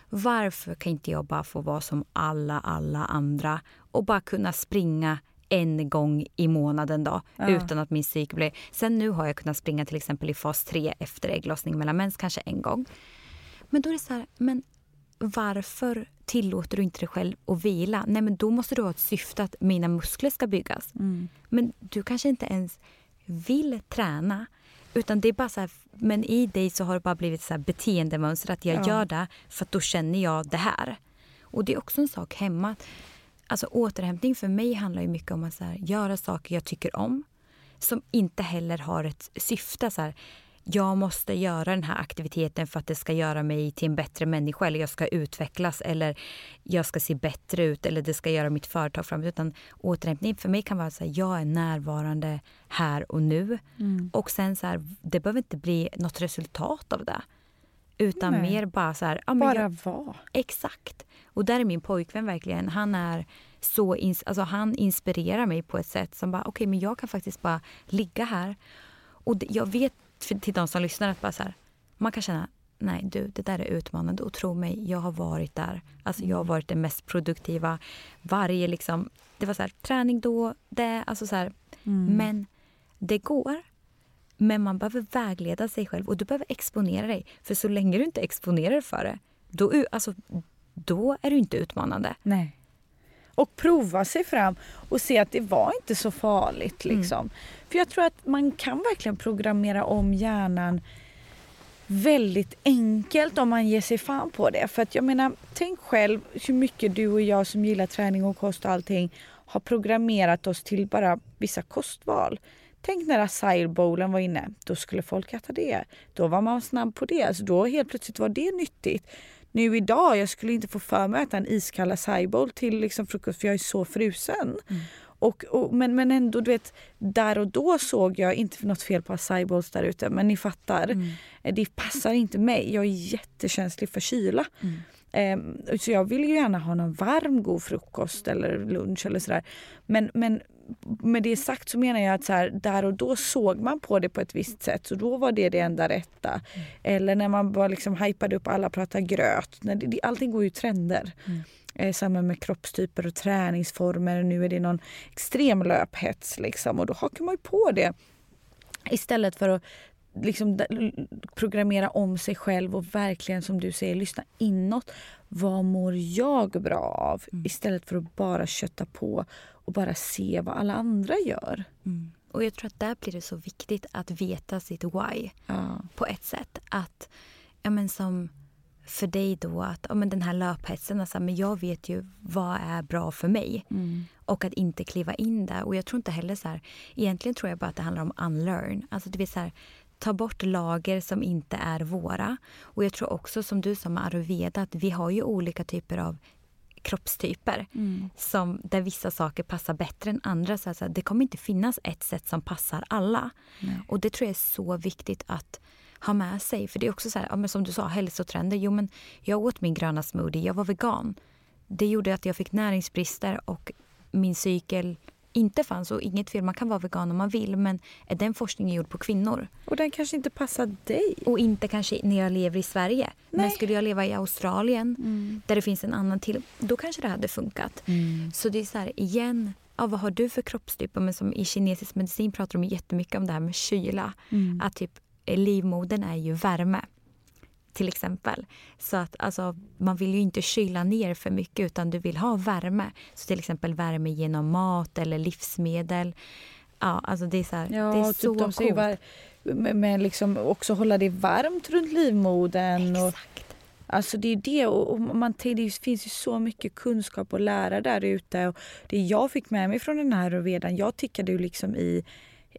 varför kan inte jag bara få vara som alla, alla andra och bara kunna springa en gång i månaden då Ja. utan att min cykel blir... Sen nu har jag kunnat springa till exempel i fas 3 efter ägglossning mellan mens kanske en gång. Men då är det så här, men varför tillåter du inte dig själv att vila? Nej men då måste du ha ett syfte att mina muskler ska byggas. Mm. Men du kanske inte ens vill träna. Utan det är bara så här, men i dig så har det bara blivit så här beteendemönster att jag Ja. gör det för att då känner jag det här. Och det är också en sak hemma. Alltså återhämtning för mig handlar ju mycket om att så här, göra saker jag tycker om. Som inte heller har ett syfte. Så här, jag måste göra den här aktiviteten för att det ska göra mig till en bättre människa eller jag ska utvecklas eller jag ska se bättre ut eller det ska göra mitt företag framåt. Utan återhämtning för mig kan vara så här, jag är närvarande här och nu. Mm. Och sen så här, det behöver inte bli något resultat av det. Utan Nej. mer bara så här, ja, Bara jag, vara. Exakt. Och där är min pojkvän verkligen, han är så ins- alltså han inspirerar mig på ett sätt som bara, okej men jag kan faktiskt bara ligga här. Och det, jag vet till de som lyssnar att bara så här, man kan känna, nej du det där är utmanande och tro mig, jag har varit där. Alltså jag har varit den mest produktiva. Varje liksom, det var så här, träning då, det, alltså så här. Mm. Men det går. Men man behöver vägleda sig själv och du behöver exponera dig. För så länge du inte exponerar för det, då, alltså, då är du inte utmanande. Nej. Och prova sig fram och se att det var inte så farligt. Mm. Liksom. För jag tror att man kan verkligen programmera om hjärnan väldigt enkelt om man ger sig fan på det. För att jag menar, tänk själv hur mycket du och jag som gillar träning och kost och allting har programmerat oss till bara vissa kostval. Tänk när acai bowlen var inne. Då skulle folk äta det. Då var man snabb på det. Alltså då helt plötsligt var det nyttigt. Nu idag, jag skulle inte få för mig att äta en iskall acai till liksom frukost för jag är så frusen. Och, och, men, men ändå, du vet, där och då såg jag, inte något fel på acai bowls där ute, men ni fattar. Eh, Det passar inte mig. Jag är jättekänslig för kyla. Ehm, så jag vill ju gärna ha någon varm god frukost eller lunch eller sådär. Men, men med det sagt så menar jag att så här, där och då såg man på det på ett visst sätt så då var det det enda rätta. Eller när man bara liksom hypade upp alla pratar gröt. När det, allting går ju i trender. Eh, samma med kroppstyper och träningsformer. Nu är det någon extrem löphets liksom och då hakar man ju på det. Istället för att liksom programmera om sig själv och verkligen som du säger lyssna inåt. Vad mår jag bra av? Istället för att bara kötta på och bara se vad alla andra gör. Och jag tror att där blir det så viktigt att veta sitt why Ja. på ett sätt. Att, ja men som för dig då, att ja men den här löphetsen, alltså, men jag vet ju vad är bra för mig. Och att inte kliva in där. Och jag tror inte heller så här, egentligen tror jag bara att det handlar om unlearn. Alltså det vill här, ta bort lager som inte är våra. Och jag tror också som du sa med ayurveda, att vi har ju olika typer av kroppstyper. Som, där vissa saker passar bättre än andra. Så att, så här, det kommer inte finnas ett sätt som passar alla. Och det tror jag är så viktigt att ha med sig. För det är också så här, ja, som du sa, hälsotrender. Jo men jag åt min gröna smoothie, jag var vegan. Det gjorde att jag fick näringsbrister och min cykel inte fanns. Och inget fel, man kan vara vegan om man vill. Men är den forskningen gjord på kvinnor? Och den kanske inte passar dig. Och inte kanske när jag lever i Sverige. Men Nej. skulle jag leva i Australien där det finns en annan till, då kanske det hade funkat. Så det är så här, igen, ja, vad har du för kroppstyper? Men som i kinesisk medicin pratar de jättemycket om det här med kyla. Att typ eh, livmodern är ju värme. Till exempel. Så att alltså, man vill ju inte kyla ner för mycket utan du vill ha värme. Så till exempel värme genom mat eller livsmedel. Ja, alltså det är så här, Ja, det är typ så de coolt. var, med, med liksom också hålla det varmt runt livmodern. Och, Exakt. Alltså det är det och och man, det finns ju så mycket kunskap att lära där ute. Och det jag fick med mig från den här redan, jag tickade ju liksom i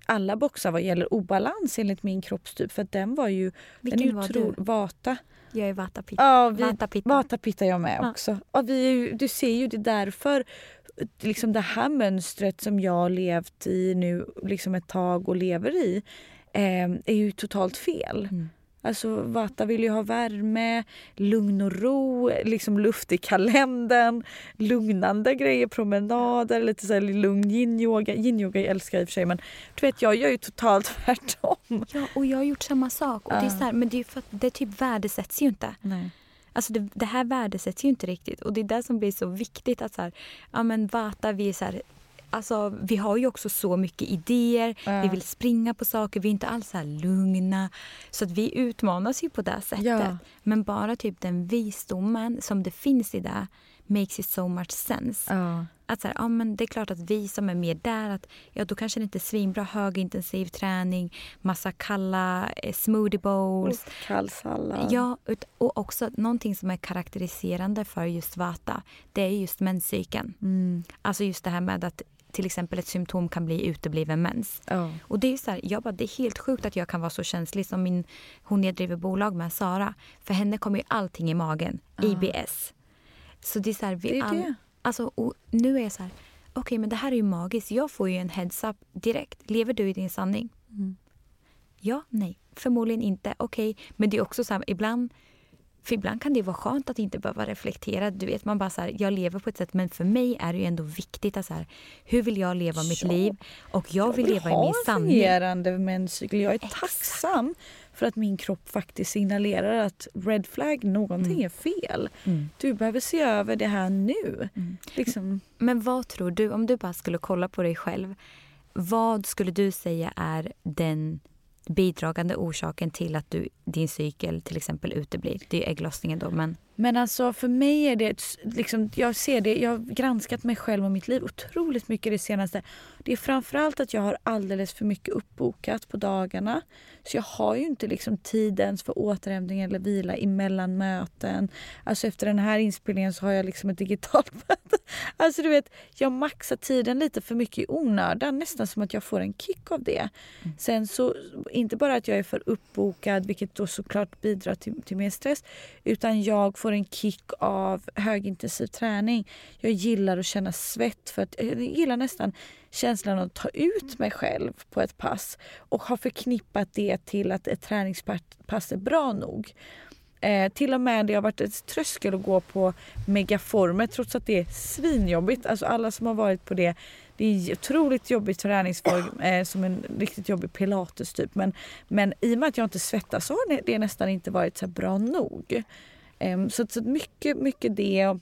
alla boxar vad gäller obalans enligt min kroppstyp. För den var ju... Vilken den var du? Vata. Jag är Vata Pitta. Ja, vi, Vata Pitta. Vata pittar jag med Ja. också. Och vi du ser ju det är därför liksom det här mönstret som jag har levt i nu liksom ett tag och lever i eh, är ju totalt fel. Mm. Alltså Vata vill ju ha värme, lugn och ro, liksom luft i kalendern, lugnande grejer, promenader, lite så här lugn yin-yoga. Yin-yoga älskar jag i och för sig men du vet jag gör ju totalt tvärtom. Ja, och jag har gjort samma sak. Och det, är så här, men det är för att det typ värdesätts ju inte. Nej. Alltså det, det här värdesätts ju inte riktigt. Och det är det som blir så viktigt. att så här, ja men Vata, vi är så här, Alltså, vi har ju också så mycket idéer, Ja. vi vill springa på saker, vi är inte alls så lugna. Så att vi utmanas ju på det sättet. Ja. Men bara typ den visdomen som det finns i det makes it so much sense. Ja. Att så här, ja, men det är klart att vi som är mer där, att, ja, då kanske det inte är svinbra högintensiv träning, massa kalla eh, smoothie bowls. Kall sallad. Ja, och också någonting som är karaktäriserande för just Vata, det är just menscykeln. Mm. Alltså just det här med att till exempel ett symptom kan bli utebliven mens. Ja. Och det är så här, jag bara, det är helt sjukt att jag kan vara så känslig som min, hon jag driver bolag med, Sara. För henne kommer ju allting i magen, IBS. Så det är så här, vi Det är all, det. Alltså, och nu är jag så här, okej men det här är ju magiskt. Jag får ju en heads up direkt. Lever du i din sanning? Mm. Ja, nej, förmodligen inte. Okej, men det är också så här, ibland för ibland kan det vara skönt att inte behöva reflektera. Du vet, man bara så här, jag lever på ett sätt, men för mig är det ju ändå viktigt att så här, hur vill jag leva mitt Ja. liv? Och jag vill leva i min sanning. fungerande menscykel. Jag är Exakt. tacksam för att min kropp faktiskt signalerar att red flag, någonting Mm. är fel. Mm. Du behöver se över det här nu. Mm. Liksom, Men vad tror du, om du bara skulle kolla på dig själv, vad skulle du säga är den bidragande orsaken till att du, din cykel till exempel uteblir? Det är ägglossningen då, men men alltså för mig är det, liksom, jag ser det, jag har granskat mig själv och mitt liv otroligt mycket det senaste. Det är framförallt att jag har alldeles för mycket uppbokat på dagarna. Så jag har ju inte liksom tid ens för återhämtning eller vila emellan möten. Alltså efter den här inspelningen så har jag liksom ett digitalt möte. Alltså du vet, jag maxar tiden lite för mycket i onödan. Nästan som att jag får en kick av det. Sen så, inte bara att jag är för uppbokad, vilket då såklart bidrar till, till mer stress, utan jag får en kick av högintensiv träning. Jag gillar att känna svett, för att eh, jag gillar nästan känslan att ta ut mig själv på ett pass och har förknippat det till att ett träningspass är bra nog. Eh, till och med det har varit ett tröskel att gå på megaformer trots att det är svinjobbigt. Alltså alla som har varit på det, det är otroligt jobbig träningsform eh, som en riktigt jobbig pilates typ. Men, men i och med att jag inte svettas så har det- nästan inte varit så bra nog. Eh, så, så mycket, mycket det.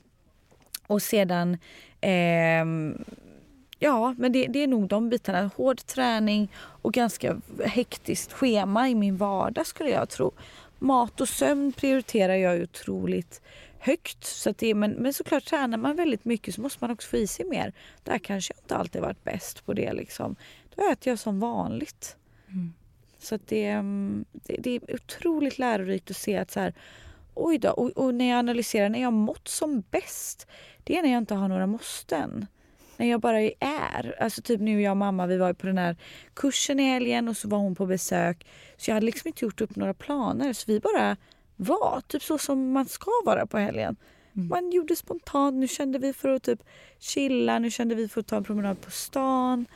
Och sedan ehm, Ja, men det, det är nog de bitarna. Hård träning och ganska hektiskt schema i min vardag skulle jag tro. Mat och sömn prioriterar jag otroligt högt. Så det, men, men såklart tränar man väldigt mycket så måste man också få i sig mer. Där kanske jag inte alltid varit bäst på det. Liksom. Då äter jag som vanligt. Mm. Så det, mm, det, det är otroligt lärorikt att se att så här, oj då, och, och när jag analyserar när jag mått som bäst, det är när jag inte har några måsten. När jag bara är. Alltså typ nu jag och mamma, vi var ju på den här kursen i helgen och så var hon på besök. Så jag hade liksom inte gjort upp några planer. Så vi bara var, typ så som man ska vara på helgen. Mm. Man gjorde spontant. Nu kände vi för att typ chilla, nu kände vi för att ta en promenad på stan.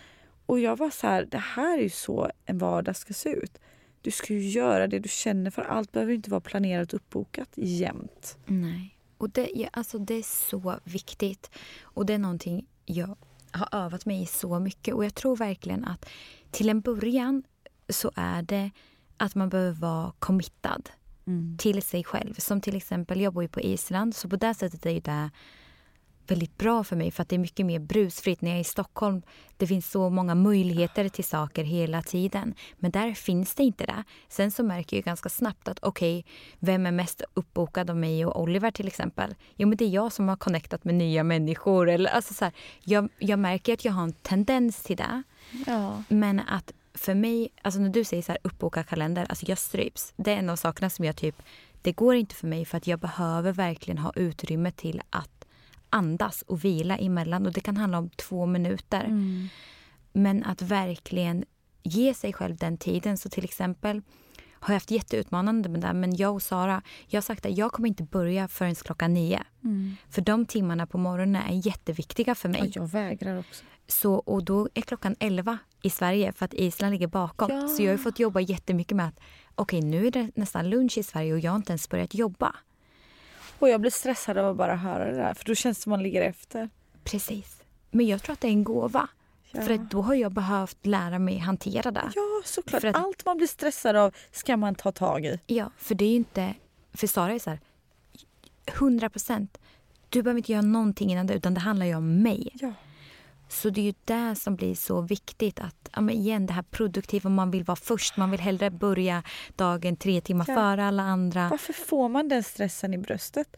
Och jag var så här, det här är ju så en vardag ska se ut. Du ska ju göra det du känner för allt behöver inte vara planerat och uppbokat jämt. Nej. Och det, ja, alltså det är så viktigt. Och det är någonting jag har övat mig i så mycket. Och jag tror verkligen att till en början så är det att man behöver vara committad till sig själv. Som till exempel, jag bor ju på Island så på det sättet är ju det väldigt bra för mig för att det är mycket mer brusfritt. När jag är i Stockholm det finns så många möjligheter till saker hela tiden. Men där finns det inte det. Sen så märker jag ganska snabbt att okej, vem är mest uppbokad av mig och Oliver till exempel? Jo men det är jag som har connectat med nya människor. Eller, alltså så här, jag, jag märker att jag har en tendens till det. Ja. Men att för mig, alltså när du säger så här uppboka kalender, alltså jag stryps. Det är en av sakerna som jag typ, det går inte för mig för att jag behöver verkligen ha utrymme till att andas och vila emellan. Och det kan handla om två minuter. Mm. Men att verkligen ge sig själv den tiden. Så till exempel har jag haft jätteutmanande med det. Men jag och Sara, jag har sagt att jag kommer inte börja förrän klockan nio. Mm. För de timmarna på morgonen är jätteviktiga för mig. Ja, jag vägrar också. Så, och då är klockan 11 i Sverige för att Island ligger bakom. Ja. Så jag har fått jobba jättemycket med att okej nu är det nästan lunch i Sverige och jag har inte ens börjat jobba. Och jag blir stressad av att bara höra det där för då känns det som man ligger efter. Precis. Men jag tror att det är en gåva. Ja. För att då har jag behövt lära mig hantera det. Ja, såklart. För att- Allt man blir stressad av ska man ta tag i. Ja, för det är ju inte... För Sara är så här... 100 procent. Du behöver inte göra någonting innan det, utan det handlar ju om mig. Ja. Så det är ju det som blir så viktigt. att ja, Igen, det här produktiva, man vill vara först. Man vill hellre börja dagen tre timmar Ja. före alla andra. Varför får man den stressen i bröstet?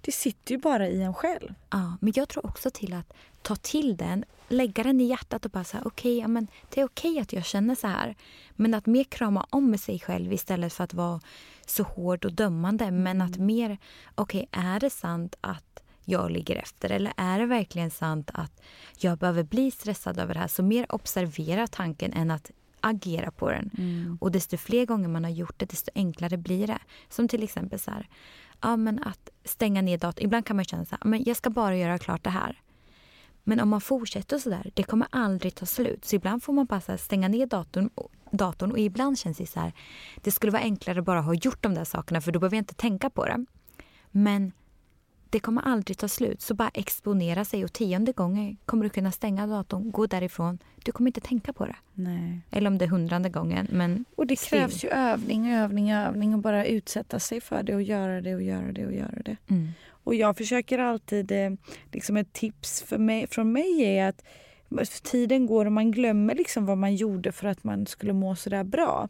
Det sitter ju bara i en själv. Ja, men jag tror också till att ta till den, lägga den i hjärtat och bara säga okej, ja, men det är okej att jag känner så här. Men att mer krama om sig själv istället för att vara så hård och dömande. Men att mer, okej, är det sant att jag ligger efter? Eller är det verkligen sant att jag behöver bli stressad över det här? Så mer observera tanken än att agera på den. Och desto fler gånger man har gjort det, desto enklare blir det. Som till exempel så här, ja, men att stänga ner datorn. Ibland kan man känna så här, men jag ska bara göra klart det här. Men om man fortsätter så där, det kommer aldrig ta slut. Så ibland får man bara här stänga ner datorn, datorn och ibland känns det så här, det skulle vara enklare bara att ha gjort de där sakerna för då behöver jag inte tänka på det. Men det kommer aldrig ta slut. Så bara exponera sig och tionde gången kommer du kunna stänga datorn, gå därifrån. Du kommer inte tänka på det. Nej. Eller om det är hundrade gången. Men Och det still. krävs ju övning, övning, övning och bara utsätta sig för det och göra det och göra det och göra det. Mm. Och jag försöker alltid, eh, liksom ett tips för mig, från mig är att tiden går och man glömmer liksom vad man gjorde för att man skulle må så där bra.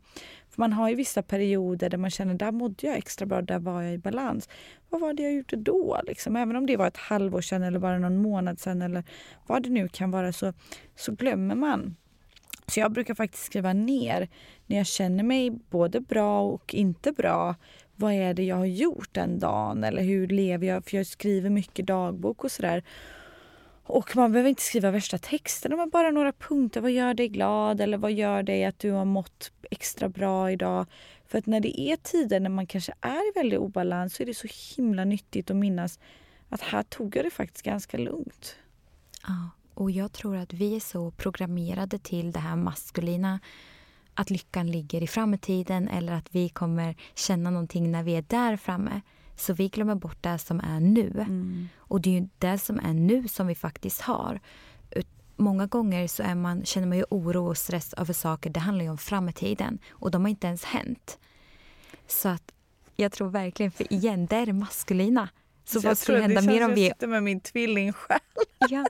För man har ju vissa perioder där man känner där mådde jag extra bra, där var jag i balans. Vad var det jag gjorde då? Liksom? Även om det var ett halvår sedan eller bara någon månad sedan eller vad det nu kan vara så, så glömmer man. Så jag brukar faktiskt skriva ner när jag känner mig både bra och inte bra. Vad är det jag har gjort den dagen eller hur lever jag? För jag skriver mycket dagbok och sådär. Och man behöver inte skriva värsta texten, men bara några punkter. Vad gör dig glad eller vad gör dig att du har mått extra bra idag? För att när det är tider när man kanske är i väldigt obalans så är det så himla nyttigt att minnas att här tog jag det faktiskt ganska lugnt. Ja, och jag tror att vi är så programmerade till det här maskulina. Att lyckan ligger i framtiden eller att vi kommer känna någonting när vi är där framme. Så vi glömmer bort det som är nu. Och det är ju det som är nu som vi faktiskt har. Många gånger så är man, känner man ju oro och stress över saker. Det handlar ju om framtiden och de har inte ens hänt. Så att jag tror verkligen, för igen, det är det maskulina. Så vad skulle hända mer om vi... Jag sitter med min tvillingsjäl. Ja,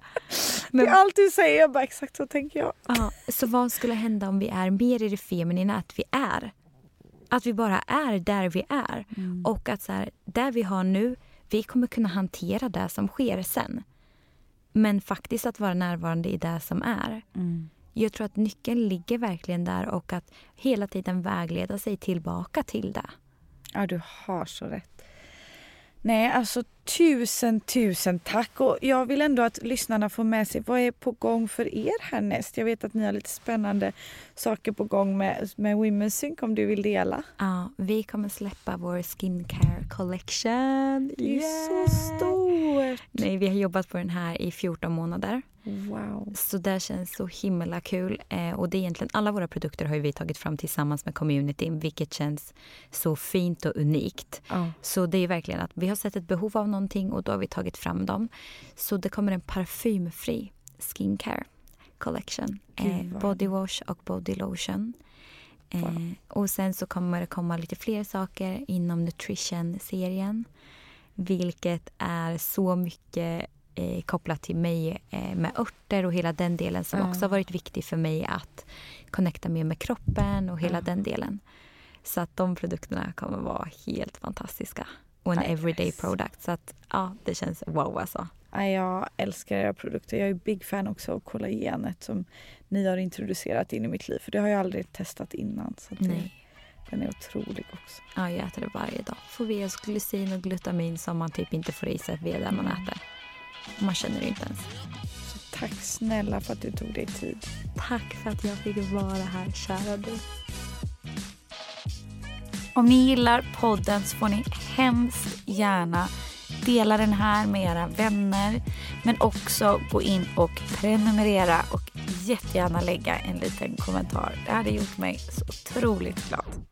Men... men, Allt du säger, jag bara exakt så tänker jag. ja, så vad skulle hända om vi är mer i det feminina, att vi är? Att vi bara är där vi är. Och att så här, där vi har nu, vi kommer kunna hantera det som sker sen. Men faktiskt att vara närvarande i det som är. Jag tror att nyckeln ligger verkligen där och att hela tiden vägleda sig tillbaka till det. Ja, du har så rätt. Nej, alltså tusen, tusen tack. Och jag vill ändå att lyssnarna får med sig vad är på gång för er härnäst. Jag vet att ni har lite spännande saker på gång med, med Women's Sync om du vill dela. Ja, vi kommer släppa vår skincare collection. Det är så stort! Nej, vi har jobbat på den här i 14 månader. Wow. Så det känns så himla kul. Eh, och det är egentligen alla våra produkter har vi tagit fram tillsammans med communityn, vilket känns så fint och unikt. Ja. Så det är verkligen att vi har sett ett behov av någonting och då har vi tagit fram dem. Så det kommer en parfymfri skincare collection. Eh, body wash och body lotion. Eh, och sen så kommer det komma lite fler saker inom nutrition-serien. Vilket är så mycket eh, kopplat till mig eh, med örter och hela den delen som Ja. också har varit viktig för mig att connecta mer med kroppen och hela den delen. Så att de produkterna kommer vara helt fantastiska. Och en Nice. everyday product. Så att ja, det känns wow alltså. Jag älskar era produkter. Jag är big fan också av kollagenet som ni har introducerat in i mitt liv. För det har jag aldrig testat innan. Så det, Nej. den är otrolig också. Ja, jag äter det varje dag. Får vi oss glycin och glutamin som man typ inte får i sig via det man äter. Man känner det inte ens. Tack snälla för att du tog dig tid. Tack för att jag fick vara här, kära du. Om ni gillar podden så får ni hemskt gärna dela den här med era vänner men också gå in och prenumerera och jättegärna lägga en liten kommentar. Det hade gjort mig så otroligt glad.